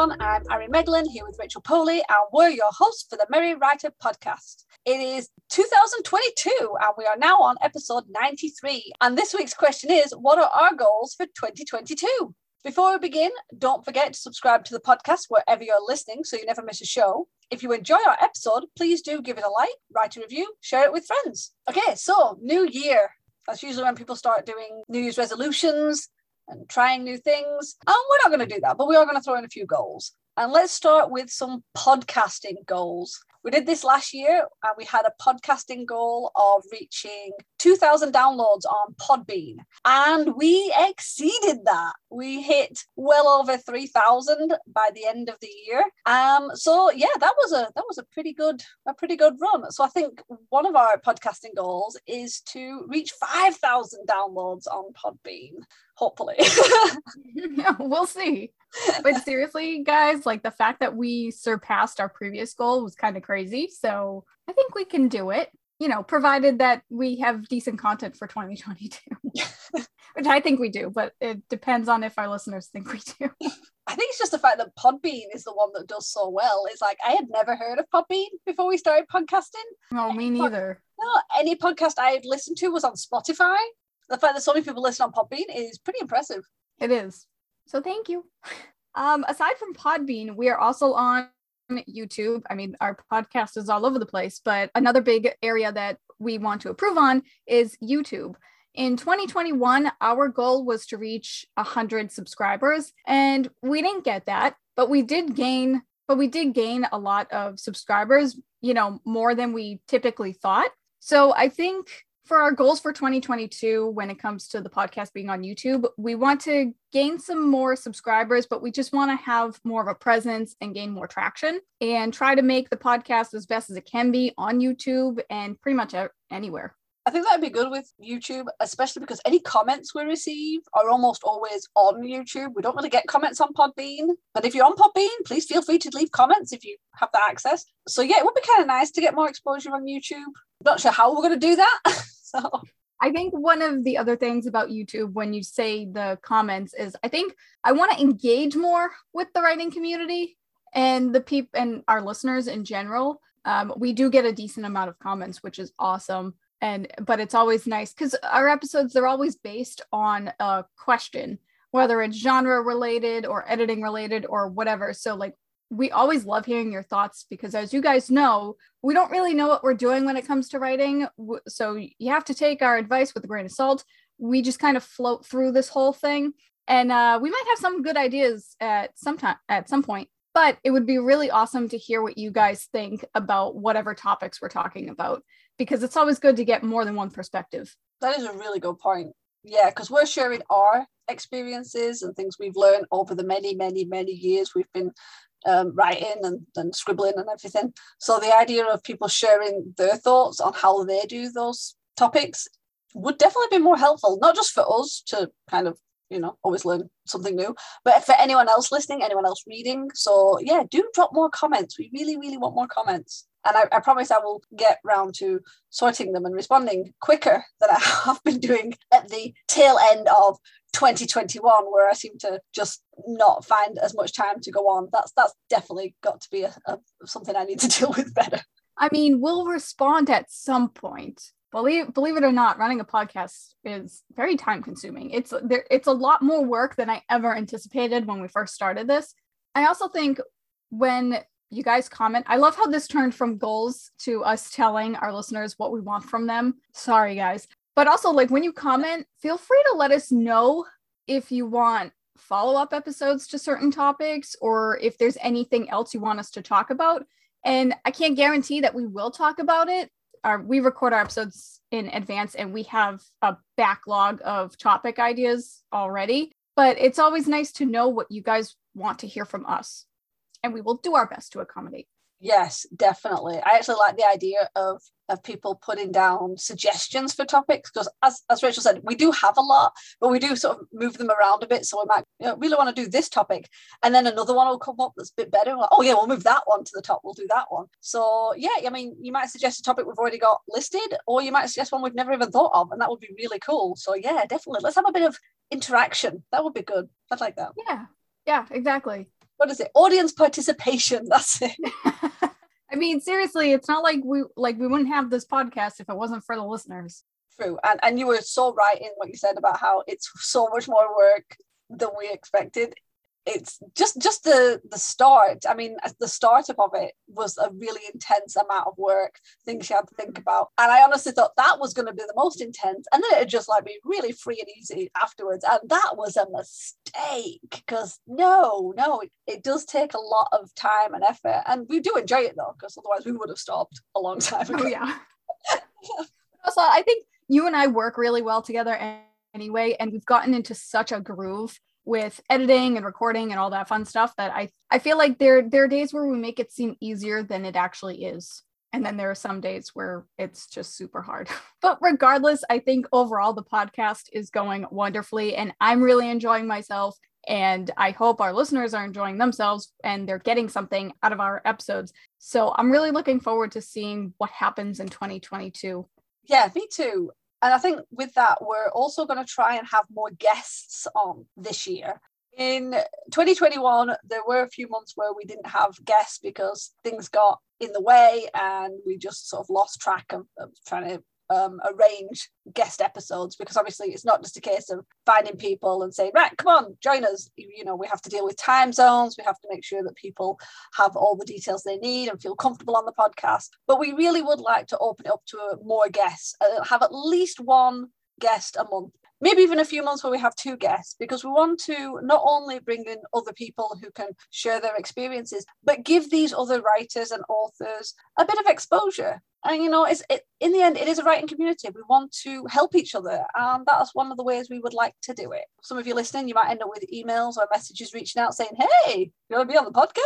everyone. I'm Ari Meghlen here with Rachel Poli, and we're your hosts for the Merry Writer podcast. It is 2022, and we are now on episode 93. And this week's question is What are our goals for 2022? Before we begin, don't forget to subscribe to the podcast wherever you're listening so you never miss a show. If you enjoy our episode, please do give it a like, write a review, share it with friends. Okay, so new year. That's usually when people start doing New Year's resolutions and trying new things. And we're not going to do that, but we are going to throw in a few goals. And let's start with some podcasting goals. We did this last year and we had a podcasting goal of reaching 2,000 downloads on Podbean. And we exceeded that. We hit well over 3,000 by the end of the year. Um, so yeah, that was a that was a pretty good a pretty good run. So I think one of our podcasting goals is to reach 5,000 downloads on Podbean. Hopefully, yeah, we'll see. But seriously, guys, like the fact that we surpassed our previous goal was kind of crazy. So I think we can do it, you know, provided that we have decent content for 2022, which I think we do, but it depends on if our listeners think we do. I think it's just the fact that Podbean is the one that does so well. It's like I had never heard of Podbean before we started podcasting. No, me neither. No, any podcast I had listened to was on Spotify. The fact that so many people listen on Podbean is pretty impressive. It is. So thank you. Um, aside from Podbean, we are also on YouTube. I mean, our podcast is all over the place, but another big area that we want to improve on is YouTube. In 2021, our goal was to reach 100 subscribers, and we didn't get that, but we did gain but we did gain a lot of subscribers, you know, more than we typically thought. So I think for our goals for 2022 when it comes to the podcast being on YouTube, we want to gain some more subscribers, but we just want to have more of a presence and gain more traction and try to make the podcast as best as it can be on YouTube and pretty much anywhere. I think that'd be good with YouTube, especially because any comments we receive are almost always on YouTube. We don't really get comments on Podbean, but if you're on Podbean, please feel free to leave comments if you have that access. So yeah, it would be kind of nice to get more exposure on YouTube. Not sure how we're going to do that. so I think one of the other things about YouTube when you say the comments is I think I want to engage more with the writing community and the people and our listeners in general. Um, we do get a decent amount of comments, which is awesome. And but it's always nice because our episodes they're always based on a question, whether it's genre related or editing related or whatever. So like we always love hearing your thoughts because as you guys know we don't really know what we're doing when it comes to writing. So you have to take our advice with a grain of salt. We just kind of float through this whole thing. And uh, we might have some good ideas at some time at some point but it would be really awesome to hear what you guys think about whatever topics we're talking about because it's always good to get more than one perspective. That is a really good point. Yeah because we're sharing our experiences and things we've learned over the many many many years we've been um, writing and, and scribbling and everything. So the idea of people sharing their thoughts on how they do those topics would definitely be more helpful, not just for us to kind of, you know, always learn something new, but for anyone else listening, anyone else reading. So yeah, do drop more comments. We really, really want more comments. And I, I promise I will get round to sorting them and responding quicker than I have been doing at the tail end of 2021 where I seem to just not find as much time to go on. That's that's definitely got to be a, a, something I need to deal with better. I mean, we'll respond at some point. Believe believe it or not, running a podcast is very time consuming. It's there it's a lot more work than I ever anticipated when we first started this. I also think when you guys comment, I love how this turned from goals to us telling our listeners what we want from them. Sorry guys, but also, like when you comment, feel free to let us know if you want follow up episodes to certain topics or if there's anything else you want us to talk about. And I can't guarantee that we will talk about it. Our, we record our episodes in advance and we have a backlog of topic ideas already. But it's always nice to know what you guys want to hear from us. And we will do our best to accommodate. Yes, definitely. I actually like the idea of of people putting down suggestions for topics because as, as Rachel said, we do have a lot, but we do sort of move them around a bit. So we might you know, really want to do this topic. And then another one will come up that's a bit better. Like, oh yeah, we'll move that one to the top. We'll do that one. So yeah, I mean, you might suggest a topic we've already got listed, or you might suggest one we've never even thought of, and that would be really cool. So yeah, definitely. Let's have a bit of interaction. That would be good. I'd like that. Yeah. Yeah, exactly what is it? Audience participation. That's it. I mean, seriously, it's not like we like we wouldn't have this podcast if it wasn't for the listeners. True. And and you were so right in what you said about how it's so much more work than we expected it's just just the the start i mean the startup of it was a really intense amount of work things you had to think mm. about. And i honestly thought that was going to be the most intense and then it just like be really free and easy afterwards and that was a mistake because no no it, it does take a lot of time and effort and we do enjoy it though because otherwise we would have stopped a long time oh, ago. oh, yeah. Also i think you and i work really well together anyway and we've gotten into such a groove with editing and recording and all that fun stuff that I I feel like there there are days where we make it seem easier than it actually is. And then there are some days where it's just super hard. but regardless, I think overall the podcast is going wonderfully and I'm really enjoying myself. And I hope our listeners are enjoying themselves and they're getting something out of our episodes. So I'm really looking forward to seeing what happens in 2022. Yeah, me too. And I think with that, we're also going to try and have more guests on this year. In 2021, there were a few months where we didn't have guests because things got in the way and we just sort of lost track of, of trying to um, arrange guest episodes because obviously it's not just a case of finding people and saying right come on join us. You know we have to deal with time zones. We have to make sure that people have all the details they need and feel comfortable on the podcast. But we really would like to open it up to more guests uh, have at least one guest a month maybe even a few months where we have two guests because we want to not only bring in other people who can share their experiences but give these other writers and authors a bit of exposure and you know it's it, in the end it is a writing community. We want to help each other and that's one of the ways we would like to do it. Some of you listening you might end up with emails or messages reaching out saying hey you want to be on the podcast?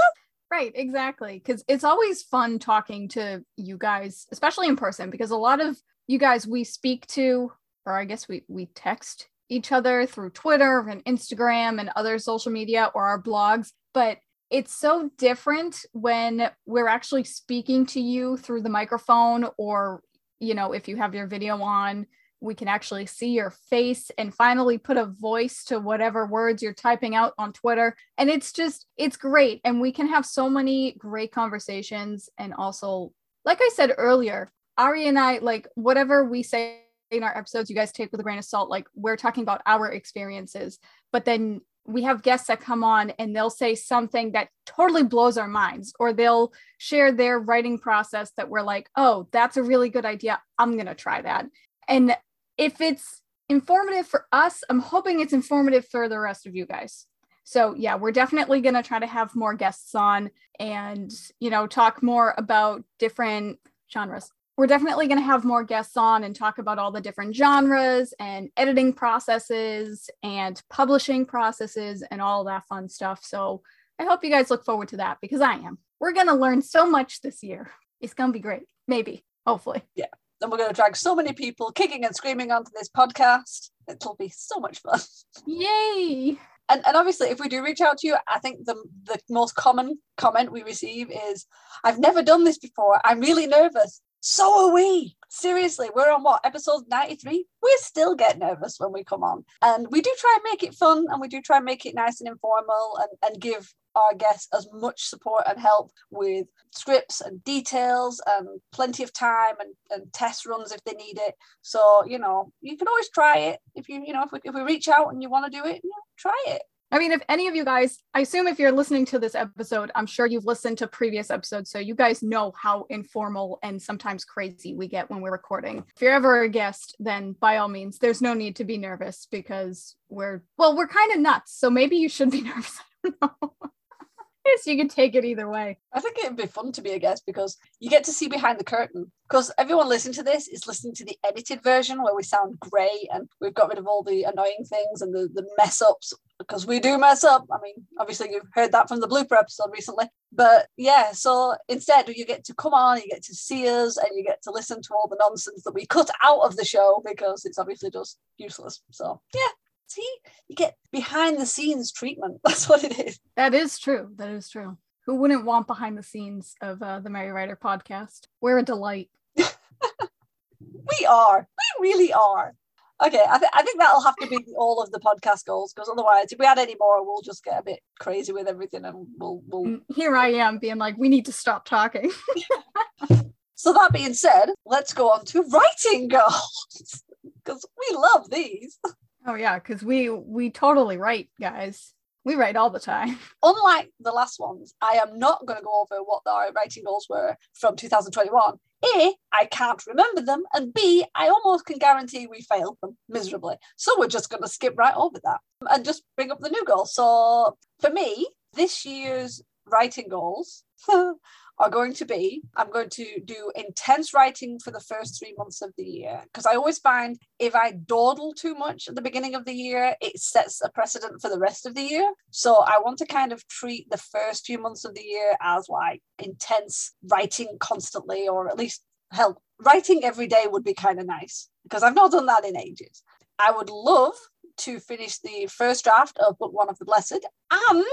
Right exactly. Because it's always fun talking to you guys especially in person because a lot of you guys we speak to or i guess we we text each other through twitter and instagram and other social media or our blogs but it's so different when we're actually speaking to you through the microphone or you know if you have your video on we can actually see your face and finally put a voice to whatever words you're typing out on Twitter. And it's just, it's great. And we can have so many great conversations. And also, like I said earlier, Ari and I, like whatever we say in our episodes, you guys take with a grain of salt. Like we're talking about our experiences, but then we have guests that come on and they'll say something that totally blows our minds or they'll share their writing process that we're like oh that's a really good idea. I'm going to try that. And if it's informative for us i'm hoping it's informative for the rest of you guys. So yeah we're definitely going to try to have more guests on and you know talk more about different genres we're definitely going to have more guests on and talk about all the different genres and editing processes and publishing processes and all that fun stuff. So I hope you guys look forward to that because I am. We're going to learn so much this year. It's going to be great. Maybe, hopefully. Yeah. And we're going to drag so many people kicking and screaming onto this podcast. It'll be so much fun. Yay. And, and obviously, if we do reach out to you, I think the, the most common comment we receive is, I've never done this before. I'm really nervous. So are we. Seriously, we're on what episode 93? We still get nervous when we come on. And we do try and make it fun and we do try and make it nice and informal and, and give our guests as much support and help with scripts and details and plenty of time and, and test runs if they need it. So, you know, you can always try it. If you, you know, if we, if we reach out and you want to do it, you know, try it. I mean, if any of you guys, I assume if you're listening to this episode, I'm sure you've listened to previous episodes. So you guys know how informal and sometimes crazy we get when we're recording. If you're ever a guest, then by all means, there's no need to be nervous because we're, well, we're kind of nuts. So maybe you should be nervous. I don't know. Yes, you can take it either way. I think it'd be fun to be a guest because you get to see behind the curtain. Because everyone listening to this is listening to the edited version where we sound grey and we've got rid of all the annoying things and the, the mess ups because we do mess up. I mean, obviously you've heard that from the blooper episode recently. But yeah, so instead you get to come on, you get to see us, and you get to listen to all the nonsense that we cut out of the show because it's obviously just useless. So yeah, see, you get behind the scenes treatment. That's what it is. That is true. That is true. Who wouldn't want behind the scenes of uh, the Merry Writer podcast? We're a delight. we are. We really are. Okay, I, th- I think that'll have to be all of the podcast goals because otherwise, if we add any more, we'll just get a bit crazy with everything, and we'll we'll. Mm, here I am being like, we need to stop talking. So that being said, let's go on to writing goals because we love these. oh yeah, because we we totally write, guys. We write all the time. Unlike the last ones, I am not going to go over what our writing goals were from 2021. A, I can't remember them, and B, I almost can guarantee we failed them miserably. So we're just going to skip right over that and just bring up the new goal. So for me, this year's writing goals are going to be I'm going to do intense writing for the first three months of the year because I always find if I dawdle too much at the beginning of the year, it sets a precedent for the rest of the year. So I want to kind of treat the first few months of the year as like intense writing constantly, or at least help writing every day would be kind of nice because I've not done that in ages. I would love to finish the first draft of book one of the blessed and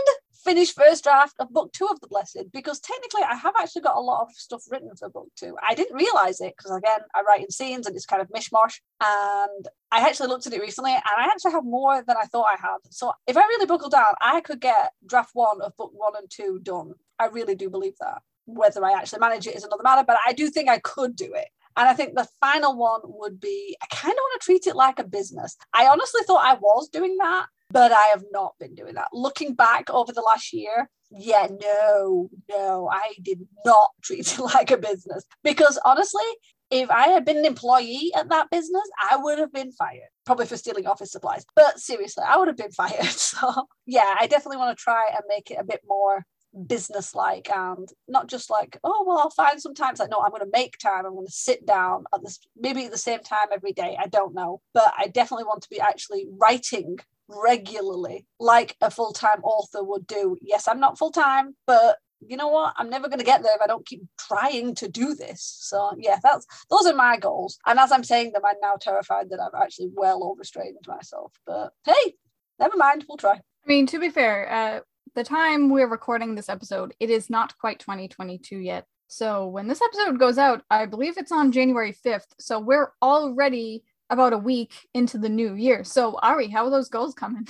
finish first draft of book two of the blessed because technically i have actually got a lot of stuff written for book two. I didn't realize it because again i write in scenes and it's kind of mishmash and i actually looked at it recently and i actually have more than i thought i had. So if i really buckle down i could get draft one of book one and two done. I really do believe that. Whether i actually manage it is another matter but i do think i could do it. And I think the final one would be I kind of want to treat it like a business. I honestly thought I was doing that, but I have not been doing that. Looking back over the last year, yeah, no, no, I did not treat it like a business because honestly, if I had been an employee at that business, I would have been fired, probably for stealing office supplies. But seriously, I would have been fired. So, yeah, I definitely want to try and make it a bit more business like and not just like oh well i'll find some time it's like no i'm going to make time i'm going to sit down at this maybe at the same time every day i don't know but i definitely want to be actually writing regularly like a full-time author would do. Yes i'm not full-time but you know what? I'm never going to get there if i don't keep trying to do this. So yeah that's those are my goals. And as i'm saying them i'm now terrified that i've actually well overstrained myself. But hey never mind we'll try. I mean, to be fair, uh, the time we're recording this episode, it is not quite 2022 yet. So when this episode goes out, I believe it's on January 5th. So we're already about a week into the new year. So Ari, how are those goals coming?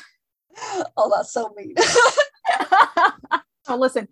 oh that's so mean so listen,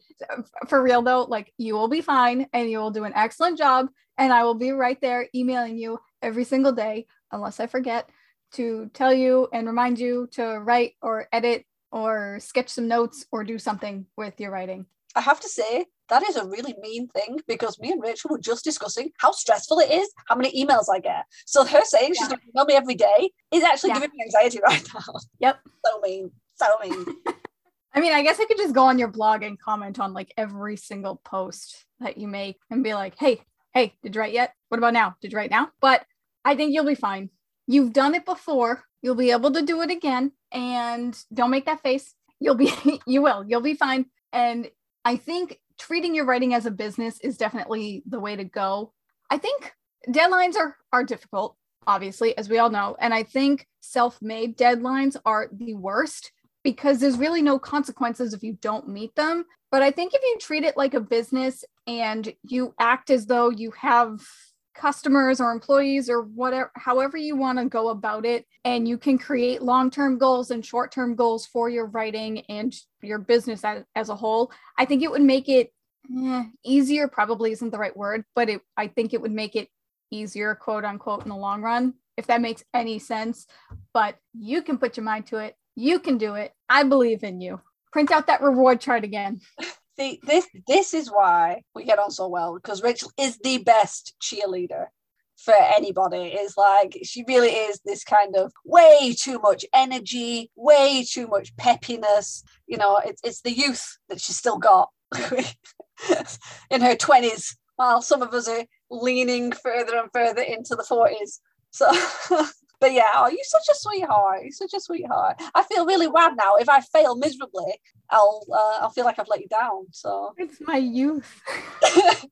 for real though, like you will be fine and you will do an excellent job. And I will be right there emailing you every single day, unless I forget to tell you and remind you to write or edit or sketch some notes or do something with your writing. I have to say, that is a really mean thing because me and Rachel were just discussing how stressful it is, how many emails I get. So her saying she's going to email me every day is actually Yeah. giving me anxiety right now. Yep. So mean. So mean. I mean, I guess I could just go on your blog and comment on like every single post that you make and be like, hey, hey, did you write yet? What about now? Did you write now? But I think you'll be fine. You've done it before. You'll be able to do it again. And don't make that face. You'll be, you will, you'll be fine. And I think treating your writing as a business is definitely the way to go. I think deadlines are are difficult, obviously, as we all know. And I think self-made deadlines are the worst because there's really no consequences if you don't meet them. But I think if you treat it like a business and you act as though you have customers or employees or whatever, however you want to go about it, and you can create long term goals and short term goals for your writing and your business as, as a whole, I think it would make it eh, easier, probably isn't the right word, but it, I think it would make it easier, quote unquote, in the long run, if that makes any sense. But you can put your mind to it. You can do it. I believe in you. Print out that reward chart again. This this is why we get on so well because Rachel is the best cheerleader for anybody. It's like she really is this kind of way too much energy, way too much peppiness. You know, it's it's the youth that she's still got in her twenties, while some of us are leaning further and further into the forties. So. But yeah, oh, you're such a sweetheart. You're such a sweetheart. I feel really bad now. If I fail miserably, I'll uh, I'll feel like I've let you down. So It's my youth.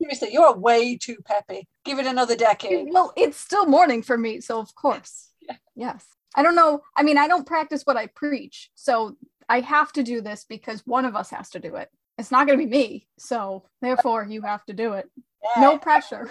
seriously, you're way too peppy. Give it another decade. Well, it's still morning for me, so of course. Yeah. Yes. I don't know. I mean, I don't practice what I preach. So I have to do this because one of us has to do it. It's not going to be me. So therefore, you have to do it. Yeah. No pressure.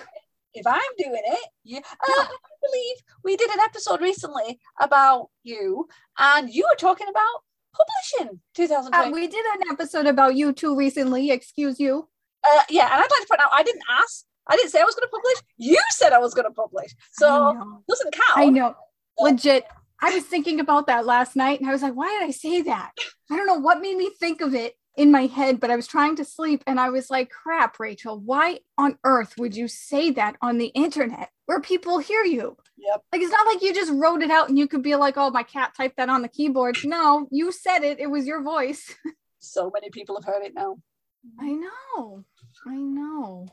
If I'm doing it, you. Uh, I believe we did an episode recently about you, and you were talking about publishing 2020. Uh, we did an episode about you too recently. Excuse you. Uh, yeah, and I'd like to point out I didn't ask. I didn't say I was going to publish. You said I was going to publish, so doesn't count. I know, legit. I was thinking about that last night, and I was like, "Why did I say that?" I don't know what made me think of it in my head, but I was trying to sleep, and I was like, "Crap, Rachel! Why on earth would you say that on the internet where people hear you?" Yep. Like it's not like you just wrote it out and you could be like, "Oh, my cat typed that on the keyboard." No, you said it. It was your voice. so many people have heard it now. I know. I know.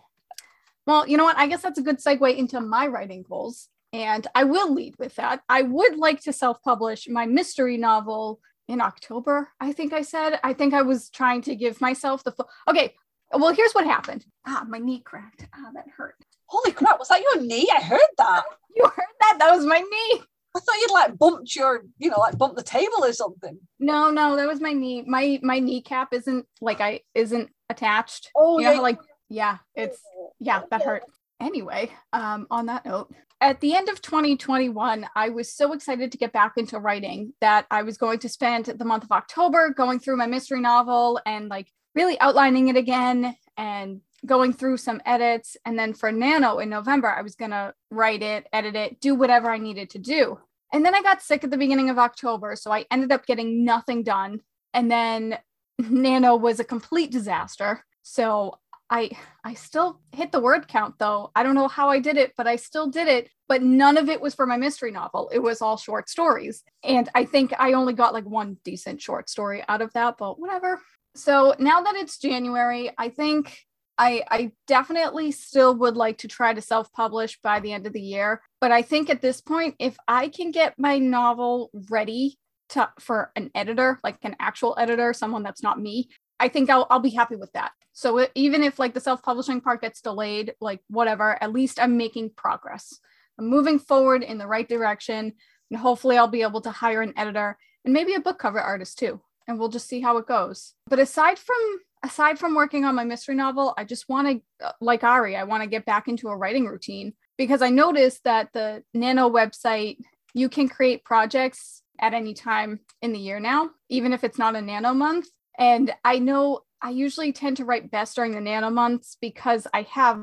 Well, you know what? I guess that's a good segue into my writing goals. And I will lead with that. I would like to self publish my mystery novel in October, I think I said. I think I was trying to give myself the full. Okay. Well, here's what happened. Ah, my knee cracked. Ah, that hurt. Holy crap. Was that your knee? I heard that. You heard that? That was my knee. I thought you'd like bumped your, you know, like bumped the table or something. No, no, that was my knee. My my kneecap isn't like I isn't attached. Oh, you yeah. know, like yeah, it's yeah, that hurt. Anyway, um, on that note, at the end of 2021, I was so excited to get back into writing that I was going to spend the month of October going through my mystery novel and like really outlining it again and going through some edits. And then for Nano in November, I was going to write it, edit it, do whatever I needed to do. And then I got sick at the beginning of October. So I ended up getting nothing done. And then Nano was a complete disaster. So I I still hit the word count though. I don't know how I did it, but I still did it. But none of it was for my mystery novel. It was all short stories. And I think I only got like one decent short story out of that, but whatever. So now that it's January, I think I I definitely still would like to try to self-publish by the end of the year. But I think at this point, if I can get my novel ready to, for an editor, like an actual editor, someone that's not me, I think I'll, I'll be happy with that. So even if like the self-publishing part gets delayed, like whatever, at least I'm making progress. I'm moving forward in the right direction, and hopefully I'll be able to hire an editor and maybe a book cover artist too. And we'll just see how it goes. But aside from aside from working on my mystery novel, I just want to, like Ari, I want to get back into a writing routine because I noticed that the Nano website you can create projects at any time in the year now, even if it's not a Nano month. And I know I usually tend to write best during the nano months because I have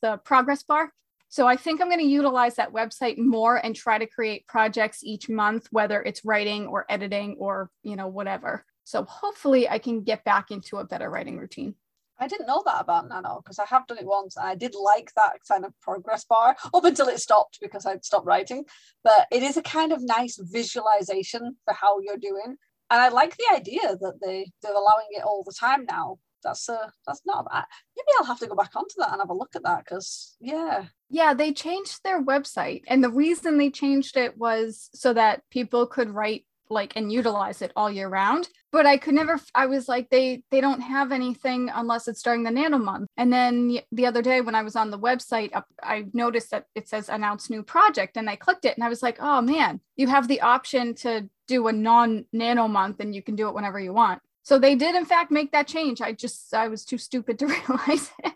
the progress bar. So I think I'm going to utilize that website more and try to create projects each month, whether it's writing or editing or, you know, whatever. So hopefully I can get back into a better writing routine. I didn't know that about Nano because I have done it once. And I did like that kind of progress bar up until it stopped because I'd stopped writing. But it is a kind of nice visualization for how you're doing I like the idea that they they're allowing it all the time now. That's a that's not bad. Maybe I'll have to go back onto that and have a look at that because yeah. Yeah, they changed their website, and the reason they changed it was so that people could write like and utilize it all year round but i could never i was like they they don't have anything unless it's during the nano month. And then the other day when i was on the website i noticed that it says announce new project and i clicked it and i was like oh man you have the option to do a non nano month and you can do it whenever you want. So they did in fact make that change. I just i was too stupid to realize it.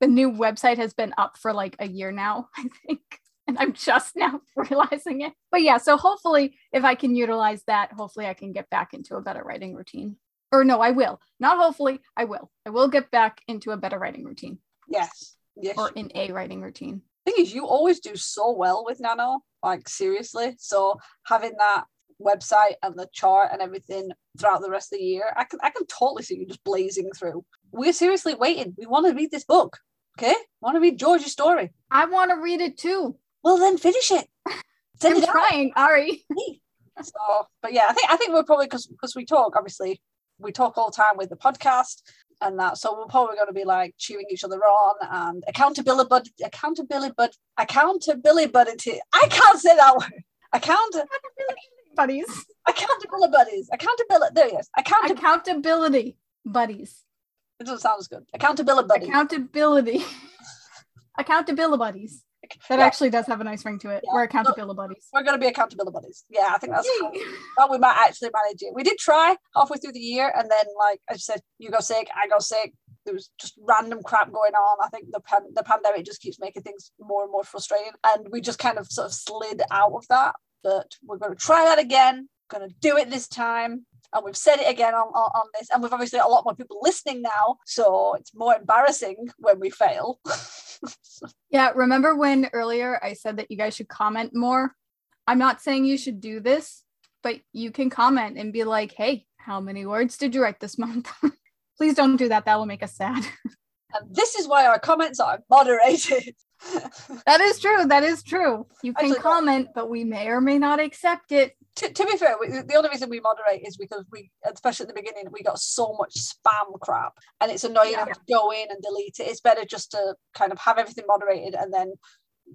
The new website has been up for like a year now i think and I'm just now realizing it. But yeah, so hopefully, if I can utilize that, hopefully I can get back into a better writing routine. Or no, I will. Not hopefully, I will. I will get back into a better writing routine. Yes. Yes. Or in a writing routine. Thing is, you always do so well with Nano, like seriously. So having that website and the chart and everything throughout the rest of the year, I can I can totally see you just blazing through. We're seriously waiting. We want to read this book. Okay, want to read George's story. I want to read it too. Well, then finish it. Send I'm it trying, out. Ari. so, but yeah, I think I think we're probably because because we talk. Obviously, we talk all the time with the podcast and that. So we're probably going to be like cheering each other on and accountability, but accountability, but accountability, but I can't say that word. Account buddies. Accountability buddies. Accountability. There he is. Account- accountability buddies. It doesn't sound as good. Accountability buddies. Accountability. accountability buddies. That yeah. actually does have a nice ring to it. Yeah. We're accountability buddies. We're going to be accountability buddies. Yeah, I think that's how, how, we might actually manage it. We did try halfway through the year, and then, like I said, you go sick, I go sick, there was just random crap going on. I think the pan- the pandemic just keeps making things more and more frustrating, and we just kind of sort of slid out of that. But we're going to try that again. Going to do it this time. And we've said it again on, on, on this, and we've obviously got a lot more people listening now, so it's more embarrassing when we fail. yeah, remember when earlier I said that you guys should comment more? I'm not saying you should do this, but you can comment and be like, hey, how many words did you write this month? Please don't do that. That will make us sad. And this is why our comments are moderated. that is true. That is true. You can Actually, comment, but we may or may not accept it. To, to be fair, we, the only reason we moderate is because we, especially at the beginning, we got so much spam crap, and it's annoying yeah. to go in and delete it. It's better just to kind of have everything moderated and then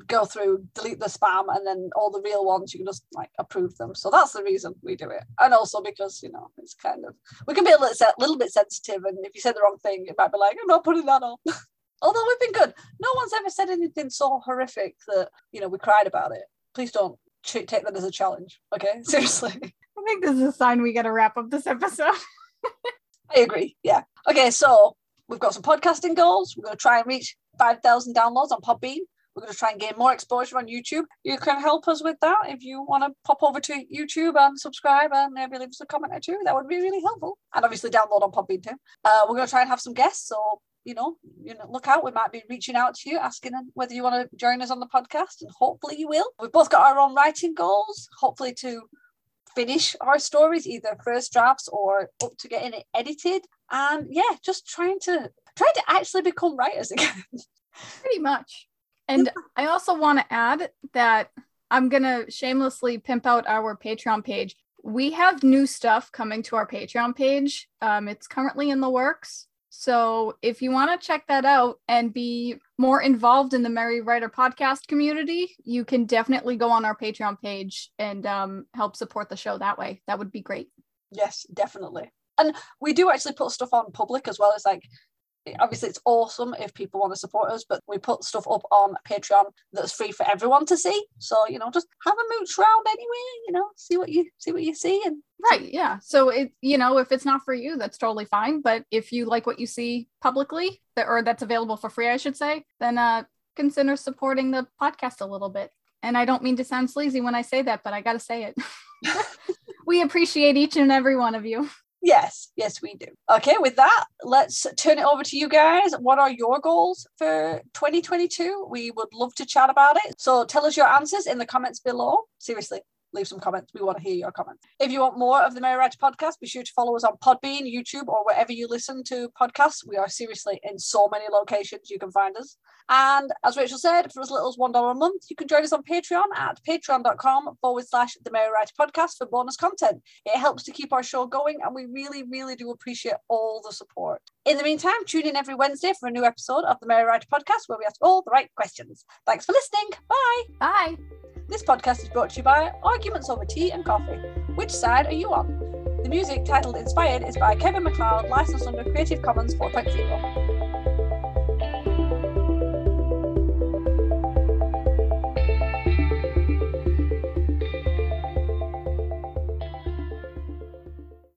go through, delete the spam, and then all the real ones you can just like approve them. So that's the reason we do it, and also because you know it's kind of we can be a little, little bit sensitive, and if you said the wrong thing, it might be like I'm not putting that on. Although we've been good, no one's ever said anything so horrific that you know we cried about it. Please don't take that as a challenge. Okay, seriously. I think this is a sign we got to wrap up this episode. I agree. Yeah. Okay, so we've got some podcasting goals. We're going to try and reach 5,000 downloads on Podbean. We're going to try and gain more exposure on YouTube. You can help us with that if you want to pop over to YouTube and subscribe and maybe leave us a comment or two. That would be really helpful. And obviously download on Podbean too. Uh, we're going to try and have some guests. So you know, you know, look out. We might be reaching out to you, asking whether you want to join us on the podcast, and hopefully you will. We've both got our own writing goals, hopefully to finish our stories, either first drafts or up to getting it edited. And yeah, just trying to trying to actually become writers again. Pretty much. And I also want to add that I'm going to shamelessly pimp out our Patreon page. We have new stuff coming to our Patreon page. Um, it's currently in the works. So if you want to check that out and be more involved in the Merry Writer podcast community, you can definitely go on our Patreon page and um, help support the show that way. That would be great. Yes, definitely. And we do actually put stuff on public as well as like obviously it's awesome if people want to support us but we put stuff up on patreon that's free for everyone to see. So you know just have a mooch round anyway you know see what you see what you see and right yeah. So it you know if it's not for you that's totally fine. But if you like what you see publicly that, or that's available for free i should say then uh consider supporting the podcast a little bit. And i don't mean to sound sleazy when i say that but i gotta say it. We appreciate each and every one of you Yes, yes, we do. Okay, with that, let's turn it over to you guys. What are your goals for 2022? We would love to chat about it. So tell us your answers in the comments below. Seriously, leave some comments. We want to hear your comments. If you want more of the Merry Writer podcast, be sure to follow us on Podbean, YouTube, or wherever you listen to podcasts. We are seriously in so many locations you can find us. And as Rachel said, for as little as $1 a month, you can join us on Patreon at patreon.com forward slash the Merry Writer podcast for bonus content. It helps to keep our show going, and we really, really do appreciate all the support. In the meantime, tune in every Wednesday for a new episode of the Merry Writer podcast where we ask all the right questions. Thanks for listening. Bye. Bye. This podcast is brought to you by Arguments Over Tea and Coffee. Which side are you on? The music titled Inspired is by Kevin MacLeod, licensed under Creative Commons 4.0.